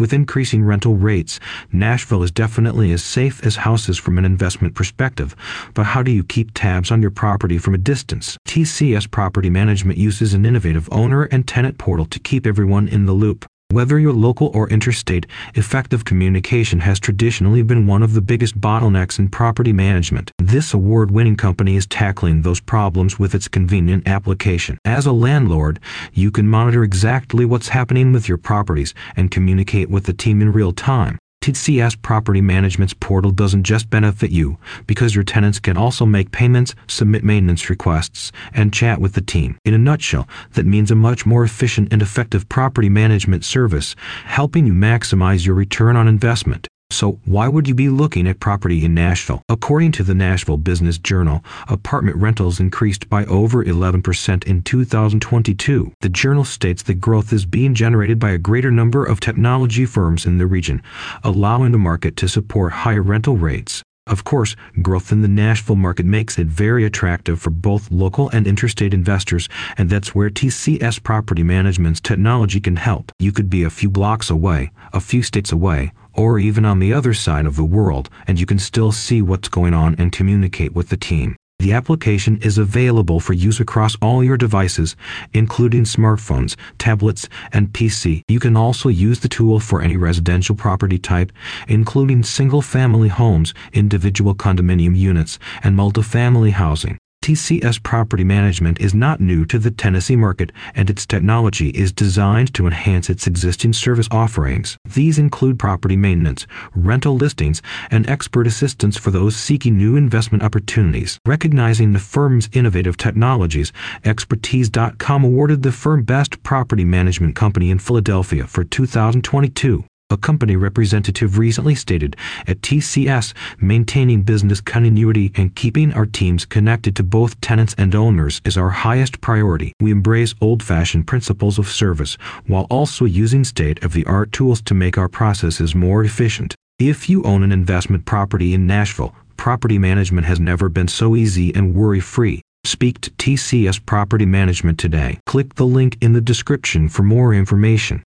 With increasing rental rates, Nashville is definitely as safe as houses from an investment perspective. But how do you keep tabs on your property from a distance? TCS Property Management uses an innovative owner and tenant portal to keep everyone in the loop. Whether you're local or interstate, effective communication has traditionally been one of the biggest bottlenecks in property management. This award winning company is tackling those problems with its convenient application. As a landlord, you can monitor exactly what's happening with your properties and communicate with the team in real time. TCS Property Management's portal doesn't just benefit you, because your tenants can also make payments, submit maintenance requests, and chat with the team. In a nutshell, that means a much more efficient and effective property management service, helping you maximize your return on investment. So, why would you be looking at property in Nashville? According to the Nashville Business Journal, apartment rentals increased by over 11% in 2022. The journal states that growth is being generated by a greater number of technology firms in the region, allowing the market to support higher rental rates. Of course, growth in the Nashville market makes it very attractive for both local and interstate investors, and that's where TCS Property Management's technology can help. You could be a few blocks away, a few states away, or even on the other side of the world, and you can still see what's going on and communicate with the team. The application is available for use across all your devices, including smartphones, tablets, and PC. You can also use the tool for any residential property type, including single family homes, individual condominium units, and multifamily housing. TCS Property Management is not new to the Tennessee market, and its technology is designed to enhance its existing service offerings. These include property maintenance, rental listings, and expert assistance for those seeking new investment opportunities. Recognizing the firm's innovative technologies, Expertise.com awarded the firm Best Property Management Company in Philadelphia for 2022. A company representative recently stated at TCS, maintaining business continuity and keeping our teams connected to both tenants and owners is our highest priority. We embrace old fashioned principles of service while also using state of the art tools to make our processes more efficient. If you own an investment property in Nashville, property management has never been so easy and worry free. Speak to TCS Property Management today. Click the link in the description for more information.